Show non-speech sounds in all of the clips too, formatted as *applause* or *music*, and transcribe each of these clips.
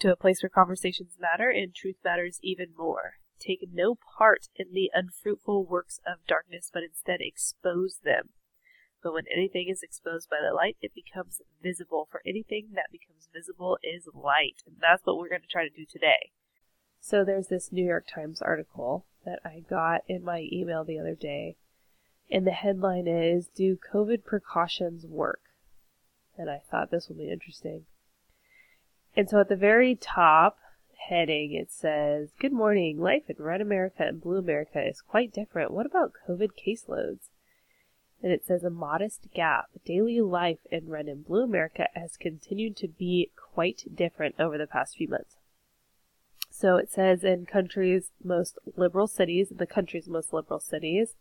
to a place where conversations matter and truth matters even more. Take no part in the unfruitful works of darkness, but instead expose them. But when anything is exposed by the light, it becomes visible. For anything that becomes visible is light. And that's what we're going to try to do today. So there's this New York Times article that I got in my email the other day. And the headline is Do COVID Precautions Work? And I thought this would be interesting. And so at the very top heading, it says, Good morning. Life in Red America and Blue America is quite different. What about COVID caseloads? And it says, A modest gap. Daily life in Red and Blue America has continued to be quite different over the past few months. So it says in countries' most liberal cities, the country's most liberal cities,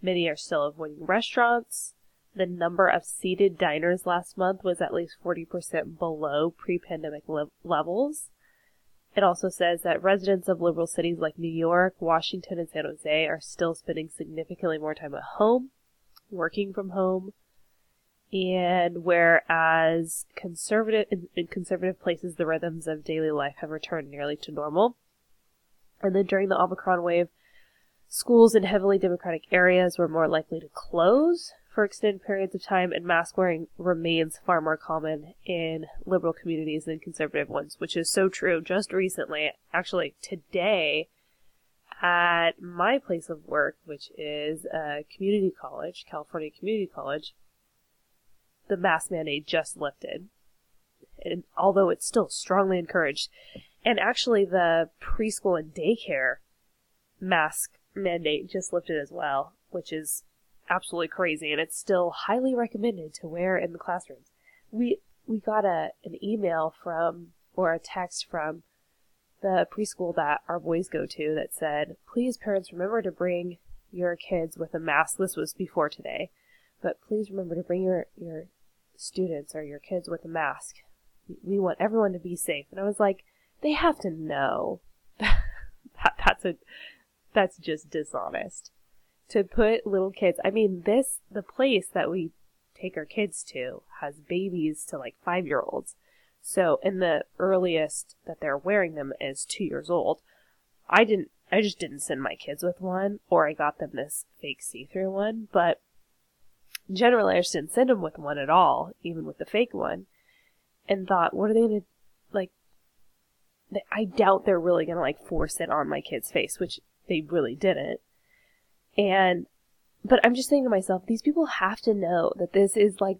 many are still avoiding restaurants. The number of seated diners last month was at least 40% below pre-pandemic le- levels. It also says that residents of liberal cities like New York, Washington, and San Jose are still spending significantly more time at home, working from home, and whereas conservative in, in, conservative places the rhythms of daily life have returned nearly to normal and then during the omicron wave schools in heavily democratic areas were more likely to close for extended periods of time and mask wearing remains far more common in liberal communities than conservative ones which is so true just recently actually today at my place of work which is a community college california community college the mask mandate just lifted. And although it's still strongly encouraged, and actually the preschool and daycare mask mandate just lifted as well, which is absolutely crazy, and it's still highly recommended to wear in the classrooms. We we got a an email from or a text from the preschool that our boys go to that said, "Please, parents, remember to bring your kids with a mask." This was before today, but please remember to bring your your students or your kids with a mask. We want everyone to be safe. And I was like, they have to know *laughs* that that's a that's just dishonest to put little kids. I mean, this the place that we take our kids to has babies to like five year olds. So, and the earliest that they're wearing them is two years old. I didn't, I just didn't send my kids with one, or I got them this fake see through one, but generally I just didn't send them with one at all, even with the fake one, and thought, what are they gonna, like, I doubt they're really gonna, like, force it on my kid's face, which they really didn't. And, but I'm just saying to myself, these people have to know that this is, like,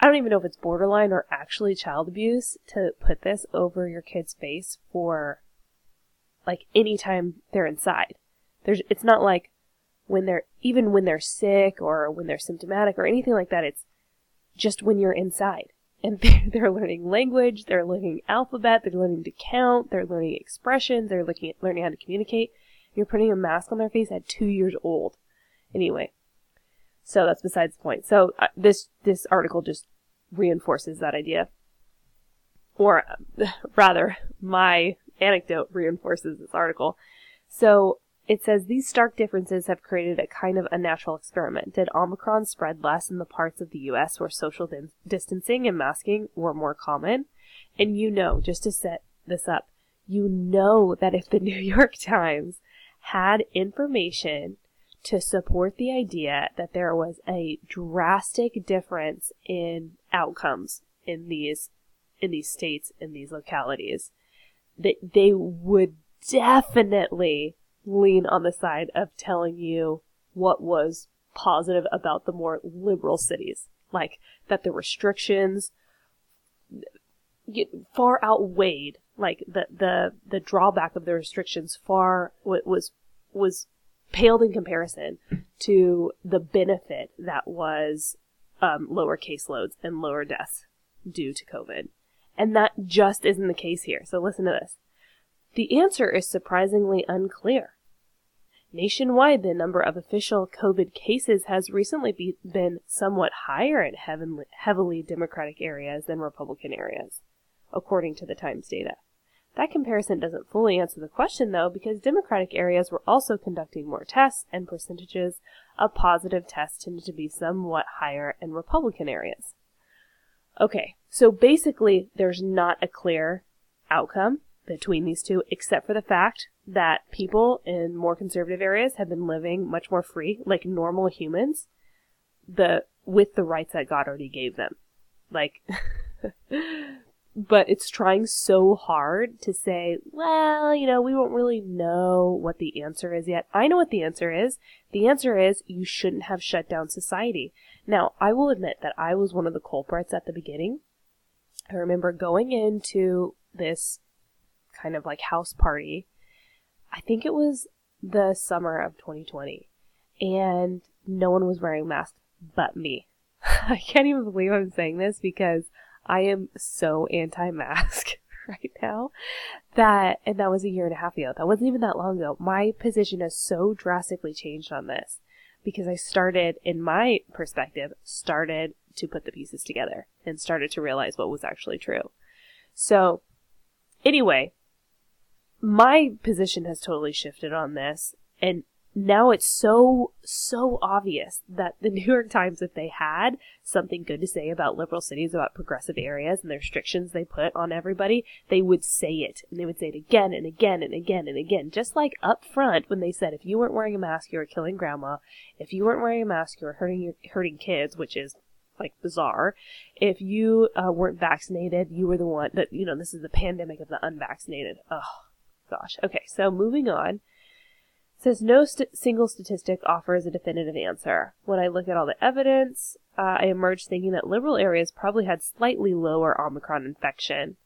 I don't even know if it's borderline or actually child abuse to put this over your kid's face for, like, anytime they're inside. There's, it's not like, when they're, even when they're sick or when they're symptomatic or anything like that, it's just when you're inside. And *laughs* they're, they're learning language, they're learning alphabet, they're learning to count, they're learning expressions, they're looking at, learning how to communicate. You're putting a mask on their face at two years old. Anyway, so that's besides the point. So uh, this this article just reinforces that idea, or uh, *laughs* rather, my anecdote reinforces this article. So it says these stark differences have created a kind of unnatural experiment. Did Omicron spread less in the parts of the US where social din- distancing and masking were more common? And you know, just to set this up, you know that if the *laughs* New York Times had information to support the idea that there was a drastic difference in outcomes in these in these states in these localities that they would definitely lean on the side of telling you what was positive about the more liberal cities. Like that the restrictions far outweighed like the the the drawback of the restrictions far was was paled in comparison to the benefit that was um, lower caseloads and lower deaths due to COVID. And that just isn't the case here. So listen to this. The answer is surprisingly unclear. Nationwide, the number of official COVID cases has recently be- been somewhat higher in heavily, heavily Democratic areas than Republican areas, according to the Times data. That comparison doesn't fully answer the question, though, because Democratic areas were also conducting more tests, and percentages of positive tests tended to be somewhat higher in Republican areas. Okay, so basically, there's not a clear outcome between these two, except for the fact that people in more conservative areas have been living much more free, like normal humans, the with the rights that God already gave them. Like, *laughs* but it's trying so hard to say, well, you know, we won't really know what the answer is yet. I know what the answer is. The answer is you shouldn't have shut down society. Now, I will admit that I was one of the culprits at the beginning. I remember going into this kind of like house party. I think it was the summer of 2020 and no one was wearing masks but me. *laughs* I can't even believe I'm saying this because I am so anti-mask *laughs* right now that, and that was a year and a half ago. That wasn't even that long ago. My position has so drastically changed on this because I started, in my perspective, started to put the pieces together and started to realize what was actually true. So, anyway, my position has totally shifted on this and now it's so, so obvious that the *laughs* New York Times, if they had something good to say about liberal cities, about progressive areas and the restrictions they put on everybody, they would say it. And they would say it again and again and again and again. Just like up front when they said if you weren't wearing a mask, you were killing grandma. If you weren't wearing a mask, you were hurting your, hurting kids, which is like bizarre. If you uh, weren't vaccinated, you were the one that, you know, this is the pandemic of the unvaccinated. Oh, gosh. Okay, so moving on says no st- single statistic offers a definitive answer. When I look at all the evidence, uh, I emerge thinking that liberal areas probably had slightly lower Omicron infection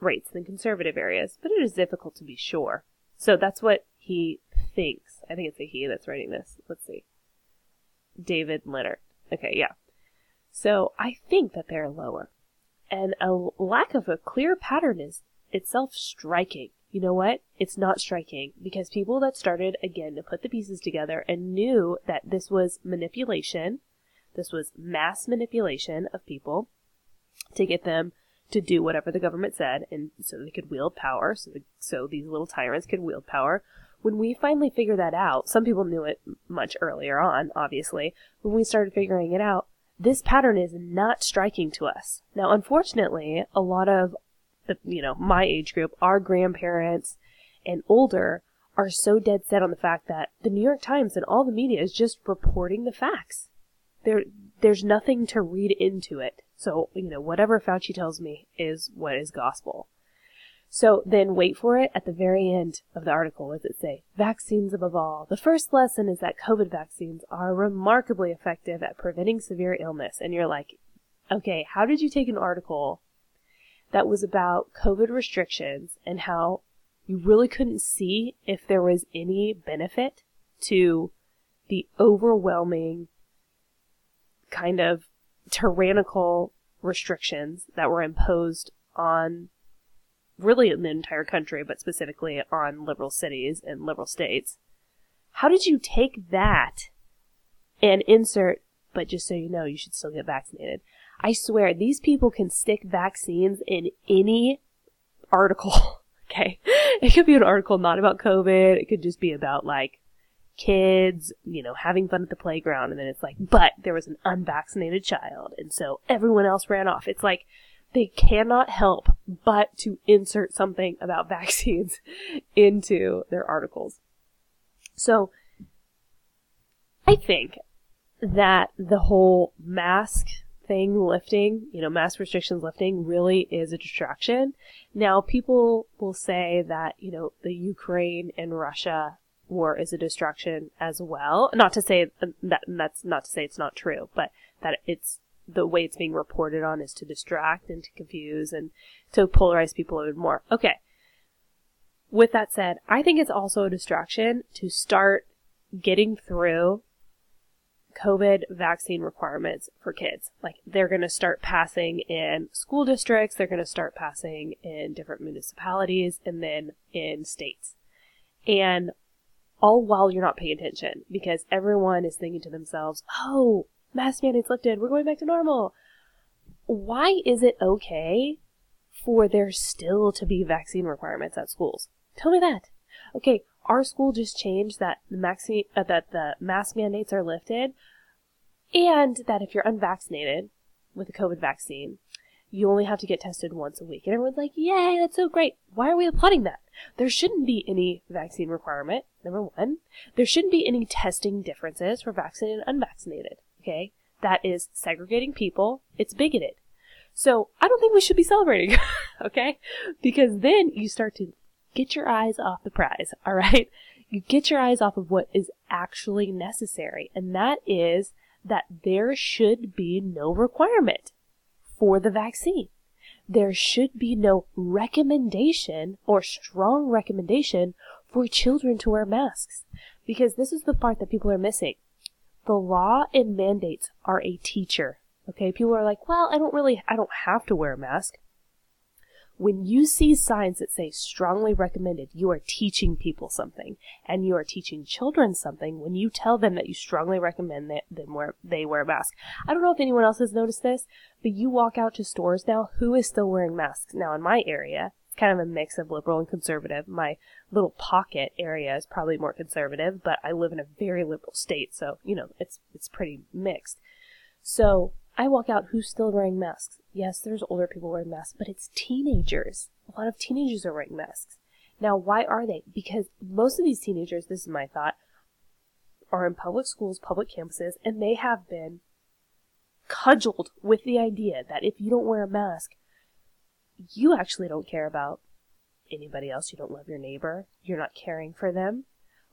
rates than conservative areas, but it is difficult to be sure. So that's what he thinks. I think it's a he that's writing this. Let's see. David Leonard. Okay, yeah. So I think that they're lower. And a lack of a clear pattern is itself striking you know what? It's not striking because people that started again to put the pieces together and knew that this was manipulation, this was mass manipulation of people to get them to do whatever the government said and so they could wield power, so, the, so these little tyrants could wield power. When we finally figured that out, some people knew it much earlier on, obviously. When we started figuring it out, this pattern is not striking to us. Now, unfortunately, a lot of the, you know, my age group, our grandparents and older are so dead set on the fact that the New York Times and all the media is just reporting the facts. There, there's nothing to read into it. So, you know, whatever Fauci tells me is what is gospel. So then wait for it. At the very end of the article, what does it say? Vaccines above all. The first lesson is that COVID vaccines are remarkably effective at preventing severe illness. And you're like, okay, how did you take an article that was about COVID restrictions and how you really couldn't see if there was any benefit to the overwhelming kind of tyrannical restrictions that were imposed on really in the entire country, but specifically on liberal cities and liberal states. How did you take that and insert, but just so you know, you should still get vaccinated? I swear, these people can stick vaccines in any article. *laughs* okay. It could be an article not about COVID. It could just be about like kids, you know, having fun at the playground. And then it's like, but there was an unvaccinated child. And so everyone else ran off. It's like, they cannot help but to insert something about *laughs* vaccines into their articles. So, I think that the whole mask thing lifting, you know, mask restrictions lifting really is a distraction. Now, people will say that, you know, the Ukraine and Russia war is a distraction as well. Not to say that, that's not to say it's not true, but that it's, the way it's being reported on is to distract and to confuse and to polarize people even more. Okay. With that said, I think it's also a distraction to start getting through COVID vaccine requirements for kids. Like they're going to start passing in school districts, they're going to start passing in different municipalities and then in states. And all while you're not paying attention because everyone is thinking to themselves, oh, mask mandates lifted, we're going back to normal. Why is it okay for there still to be vaccine requirements at schools? Tell me that. Okay, our school just changed that the maxi- uh, that the mask mandates are lifted, and that if you're unvaccinated with a COVID vaccine, you only have to get tested once a week. And everyone's like, yay, that's so great. Why are we applauding that? There shouldn't be any vaccine requirement, number one. There shouldn't be any testing differences for vaccinated and unvaccinated, okay? That is segregating people. It's bigoted. So I don't think we should be celebrating, *laughs* okay? Because then you start to get your eyes off the prize, *laughs* alright? You get your eyes off of what is actually necessary, and that is that there should be no requirement for the vaccine. There should be no recommendation or strong recommendation for children to wear masks. Because this is the part that people are missing. The law and mandates are a teacher. Okay, people are like, well, I don't really, I don't have to wear a mask. When you see signs that say strongly recommended, you are teaching people something, and you are teaching children something when you tell them that you strongly recommend that them wear they wear a mask. I don't know if anyone else has noticed this, but you walk out to stores now, who is still wearing masks? Now in my area, it's kind of a mix of liberal and conservative. My little pocket area is probably more conservative, but I live in a very liberal state, so you know it's it's pretty mixed. So I walk out, who's still wearing masks? Yes, there's older people wearing masks, but it's teenagers. A lot of teenagers are wearing masks. Now, why are they? Because most of these teenagers, this is my thought, are in public schools, public campuses, and they have been cudgeled with the idea that if you don't wear a mask, you actually don't care about anybody else. You don't love your neighbor. You're not caring for them.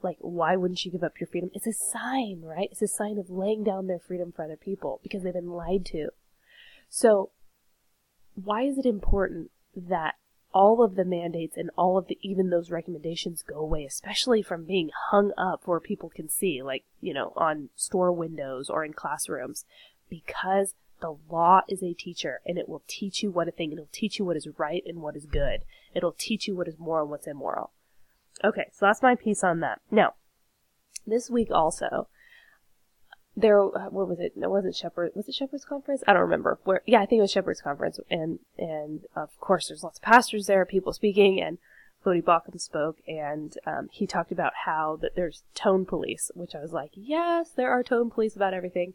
Like, why wouldn't you give up your freedom? It's a sign, right? It's a sign of laying down their freedom for other people because they've been lied to. So, why is it important that all of the mandates and all of the, even those recommendations go away, especially from being hung up where people can see, like, you know, on store windows or in classrooms? Because the law is a teacher and it will teach you what a thing, it'll teach you what is right and what is good. It'll teach you what is moral and what's immoral. Okay, so that's my piece on that. Now, this week also, there, what was it? No, it wasn't Shepherd. Was it Shepherd's Conference? I don't remember. Where? Yeah, I think it was Shepherd's Conference, and and of course, there's lots of pastors there, people speaking, and Voddie Baucham spoke, and um, he talked about how that there's tone police, which I was like, yes, there are tone police about everything.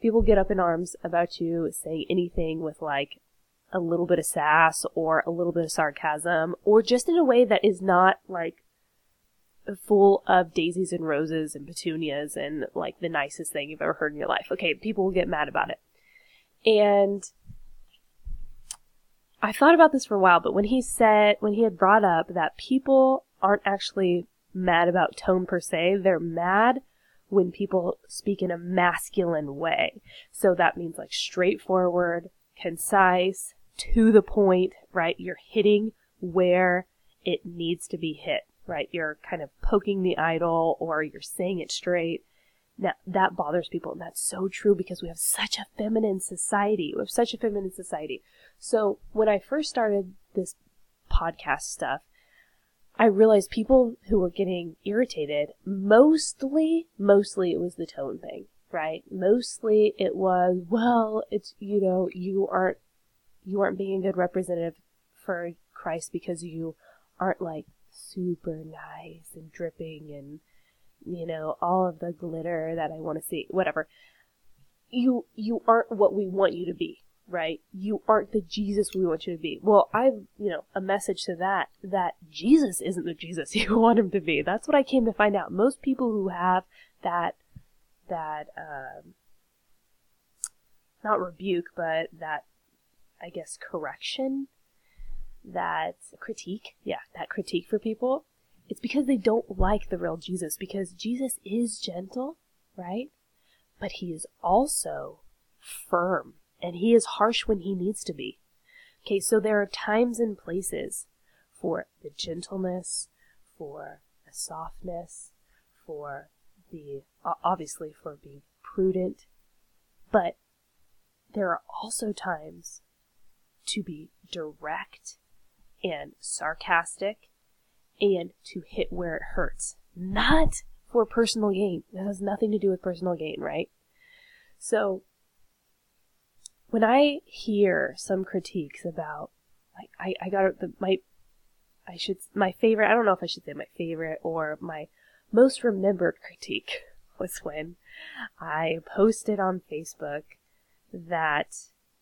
People get up in arms about you saying anything with like a little bit of sass or a little bit of sarcasm, or just in a way that is not like full of daisies and roses and petunias and like the nicest thing you've ever heard in your life. Okay, people will get mad about it. And I thought about this for a while, but when he said, when he had brought up that people aren't actually mad about tone per se, they're mad when people speak in a masculine way. So that means like straightforward, concise, to the point, right? You're hitting where it needs to be hit right? You're kind of poking the idol or you're saying it straight. Now, that bothers people. And that's so true because we have such a feminine society. We have such a feminine society. So when I first started this podcast stuff, I realized people who were getting irritated, mostly, mostly it was the tone thing, right? Mostly it was, well, it's, you know, you aren't, you aren't being a good representative for Christ because you aren't like super nice and dripping and you know all of the glitter that I want to see whatever. You you aren't what we want you to be right? You aren't the Jesus we want you to be. Well I've you know a message to that that Jesus isn't the Jesus *laughs* you want him to be. That's what I came to find out. Most people who have that that um not rebuke but that I guess correction that critique, yeah, that critique for people, it's because they don't like the real Jesus, because Jesus is gentle, right? But he is also firm, and he is harsh when he needs to be. Okay, so there are times and places for the gentleness, for the softness, for the, obviously for being prudent, but there are also times to be direct and sarcastic and to hit where it hurts. Not for personal gain. That has nothing to do with personal gain, right? So, when I hear some critiques about, like, I, I got the, my, I should, my favorite, I don't know if I should say my favorite or my most remembered critique *laughs* was when I posted on Facebook that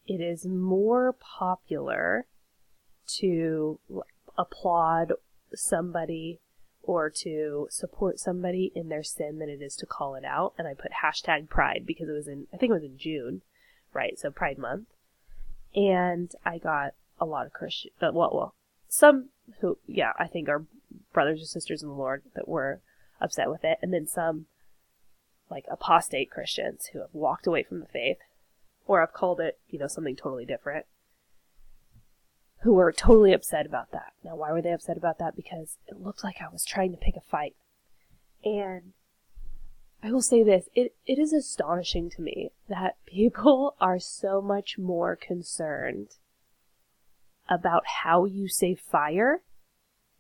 it is more popular to applaud somebody or to support somebody in their sin than it is to call it out. And I put hashtag pride because it was in, I think it was in June, right? So Pride Month. And I got a lot of Christian, uh, well, well, some who, yeah, I think are brothers or sisters in the Lord that were upset with it. And then some like apostate Christians who have walked away from the faith or have called it, you know, something totally different who were totally upset about that. Now, why were they upset about that? Because it looked like I was trying to pick a fight. And I will say this, it, it is astonishing to me that *laughs* people are so much more concerned about how you say fire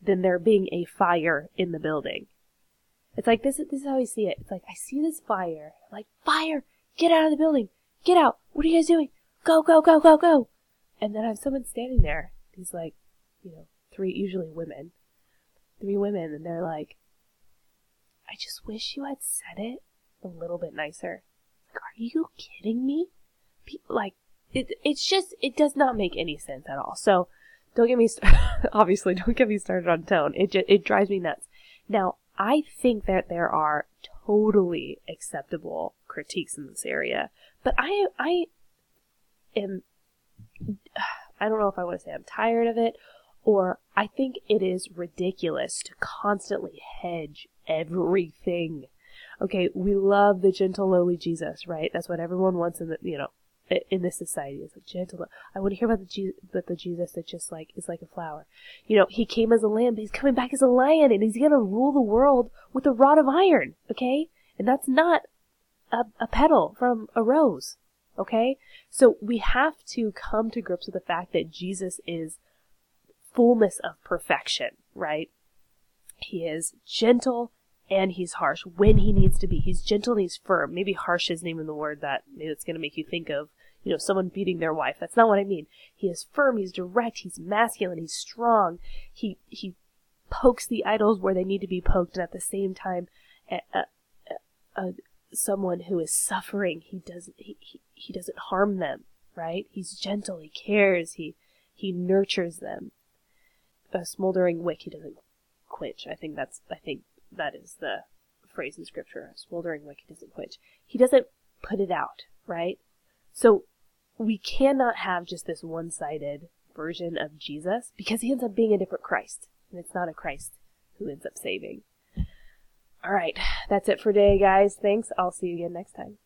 than there being a fire in the building. It's like this, this is how I see it. It's like, I see this fire. Like, fire! Get out of the building! Get out! What are you guys doing? Go, go, go, go, go! And then I have someone standing there. These like, you know, three, usually women, three women, and they're like, I just wish you had said it a little bit nicer. Like, are you kidding me? People, like, it, it's just, it does not make any sense at all. So, don't get me, st- *laughs* obviously, don't get me started on tone. It just, it drives me nuts. Now, I think that there are totally acceptable critiques in this area, but I, I am I don't know if I want to say I'm tired of it or I think it is ridiculous to constantly hedge everything. Okay, we love the gentle, lowly Jesus, right? That's what everyone wants in the, you know, in this society is a gentle. I want to hear about the Jesus, but the Jesus that just like is like a flower. You know, he came as a lamb, but he's coming back as a lion, and he's gonna rule the world with a rod of iron. Okay, and that's not a, a petal from a rose. Okay? So we have to come to grips with the fact that Jesus is fullness of perfection, right? He is gentle and he's harsh when he needs to be. He's gentle and he's firm. Maybe harsh isn't even the word that maybe it's going to make you think of, you know, someone beating their wife. That's not what I mean. He is firm, he's direct, he's masculine, he's strong. He he pokes the idols where they need to be poked, and at the same time, a, a, a, someone who is suffering, he doesn't he, he, doesn't harm them, right? He's gentle, he cares, he he nurtures them. A smoldering wick he doesn't quench. I think that's I think that is the phrase in scripture. A smoldering wick he doesn't quench. He doesn't put it out, right? So we cannot have just this one-sided version of Jesus because he ends up being a different Christ, and it's not a Christ who ends up saving. All right, that's it for today, guys. Thanks. I'll see you again next time.